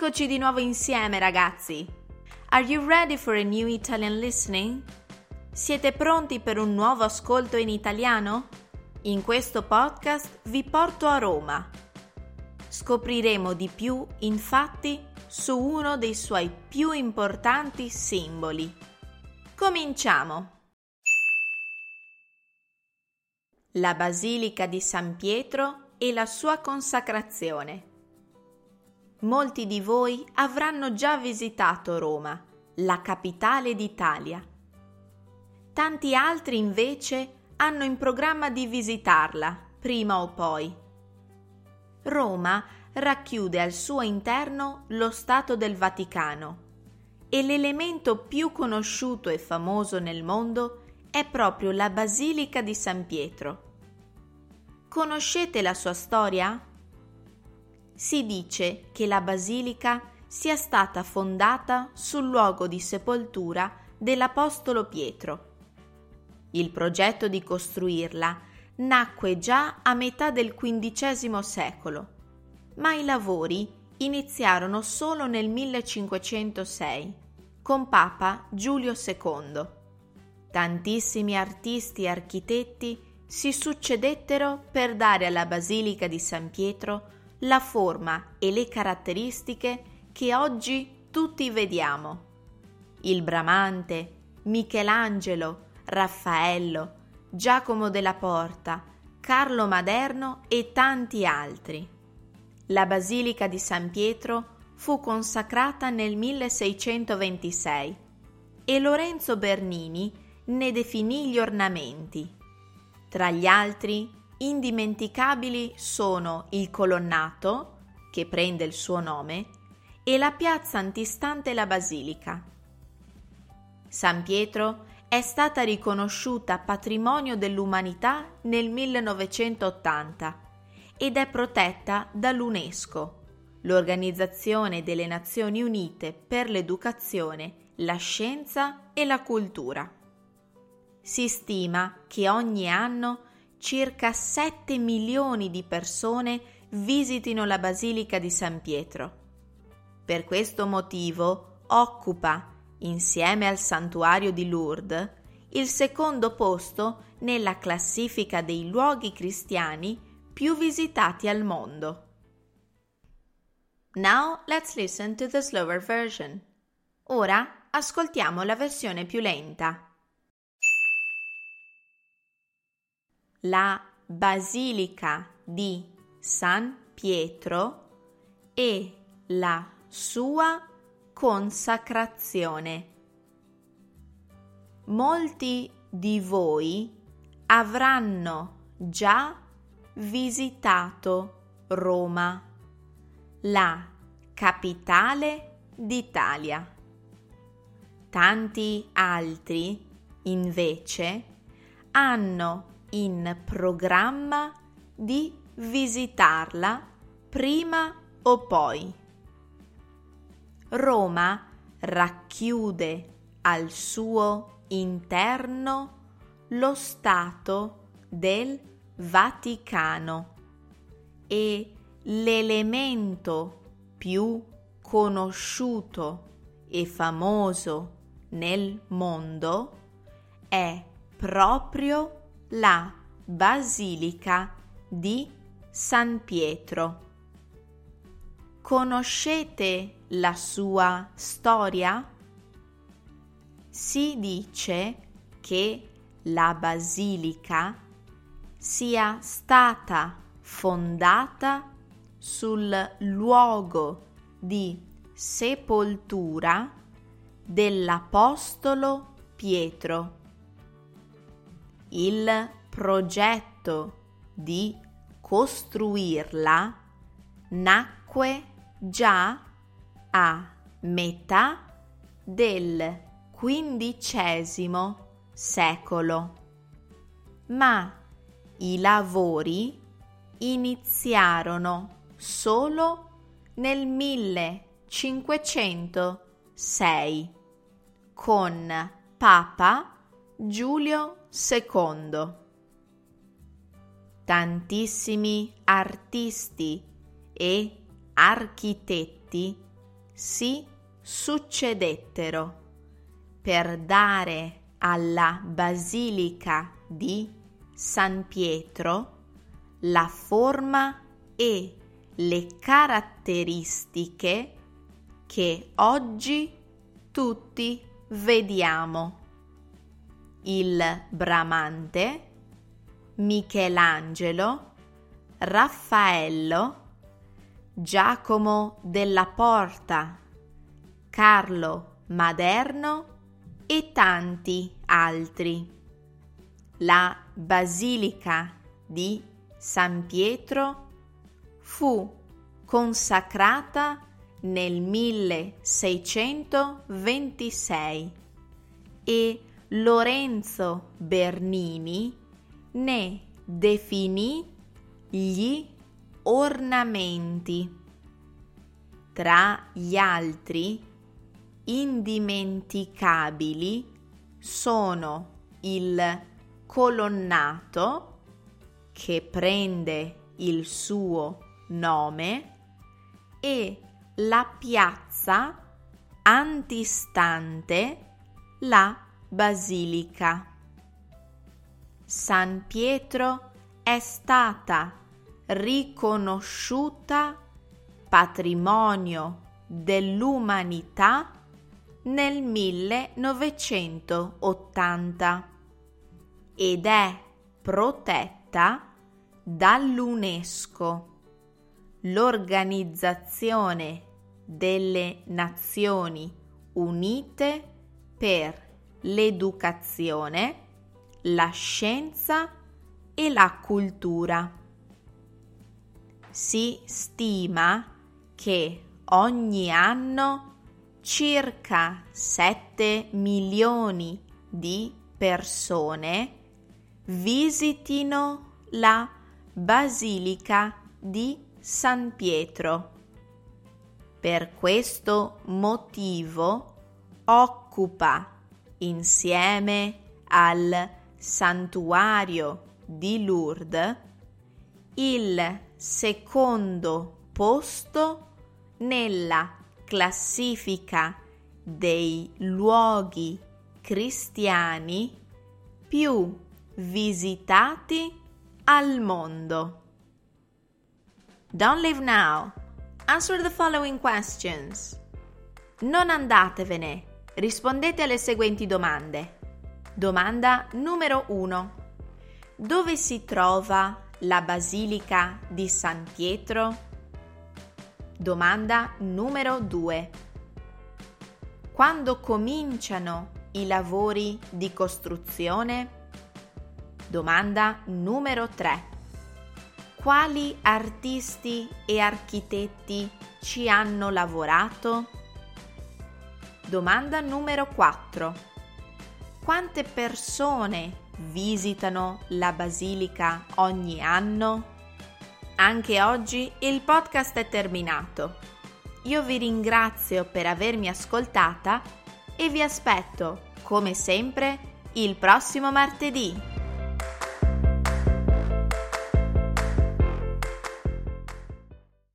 Eccoci di nuovo insieme ragazzi! Are you ready for a new Italian listening? Siete pronti per un nuovo ascolto in italiano? In questo podcast vi porto a Roma. Scopriremo di più, infatti, su uno dei suoi più importanti simboli. Cominciamo! La Basilica di San Pietro e la sua consacrazione. Molti di voi avranno già visitato Roma, la capitale d'Italia. Tanti altri invece hanno in programma di visitarla, prima o poi. Roma racchiude al suo interno lo Stato del Vaticano e l'elemento più conosciuto e famoso nel mondo è proprio la Basilica di San Pietro. Conoscete la sua storia? Si dice che la basilica sia stata fondata sul luogo di sepoltura dell'Apostolo Pietro. Il progetto di costruirla nacque già a metà del XV secolo, ma i lavori iniziarono solo nel 1506 con Papa Giulio II. Tantissimi artisti e architetti si succedettero per dare alla Basilica di San Pietro la forma e le caratteristiche che oggi tutti vediamo. Il Bramante, Michelangelo, Raffaello, Giacomo della Porta, Carlo Maderno e tanti altri. La Basilica di San Pietro fu consacrata nel 1626 e Lorenzo Bernini ne definì gli ornamenti. Tra gli altri Indimenticabili sono il colonnato, che prende il suo nome, e la piazza antistante la basilica. San Pietro è stata riconosciuta patrimonio dell'umanità nel 1980 ed è protetta dall'UNESCO, l'Organizzazione delle Nazioni Unite per l'Educazione, la Scienza e la Cultura. Si stima che ogni anno circa 7 milioni di persone visitino la Basilica di San Pietro. Per questo motivo occupa, insieme al santuario di Lourdes, il secondo posto nella classifica dei luoghi cristiani più visitati al mondo. Now let's listen to the slower version. Ora ascoltiamo la versione più lenta. La Basilica di San Pietro e la sua consacrazione. Molti di voi avranno già visitato Roma, la capitale d'Italia. Tanti altri, invece, hanno in programma di visitarla prima o poi. Roma racchiude al suo interno lo Stato del Vaticano e l'elemento più conosciuto e famoso nel mondo è proprio la Basilica di San Pietro. Conoscete la sua storia? Si dice che la basilica sia stata fondata sul luogo di sepoltura dell'Apostolo Pietro il progetto di costruirla nacque già a metà del XV secolo, ma i lavori iniziarono solo nel 1506 con Papa Giulio II. Tantissimi artisti e architetti si succedettero per dare alla Basilica di San Pietro la forma e le caratteristiche che oggi tutti vediamo. Il Bramante, Michelangelo, Raffaello, Giacomo della Porta, Carlo Maderno e tanti altri. La Basilica di San Pietro fu consacrata nel 1626 e Lorenzo Bernini ne definì gli ornamenti. Tra gli altri indimenticabili sono il colonnato che prende il suo nome e la piazza antistante la basilica. San Pietro è stata riconosciuta patrimonio dell'umanità nel 1980 ed è protetta dall'UNESCO, l'Organizzazione delle Nazioni Unite per l'educazione, la scienza e la cultura. Si stima che ogni anno circa 7 milioni di persone visitino la Basilica di San Pietro. Per questo motivo occupa insieme al santuario di Lourdes il secondo posto nella classifica dei luoghi cristiani più visitati al mondo. Don't leave now. Answer the following questions. Non andatevene. Rispondete alle seguenti domande. Domanda numero 1. Dove si trova la Basilica di San Pietro? Domanda numero 2. Quando cominciano i lavori di costruzione? Domanda numero 3 quali artisti e architetti ci hanno lavorato? Domanda numero 4. Quante persone visitano la basilica ogni anno? Anche oggi il podcast è terminato. Io vi ringrazio per avermi ascoltata e vi aspetto, come sempre, il prossimo martedì.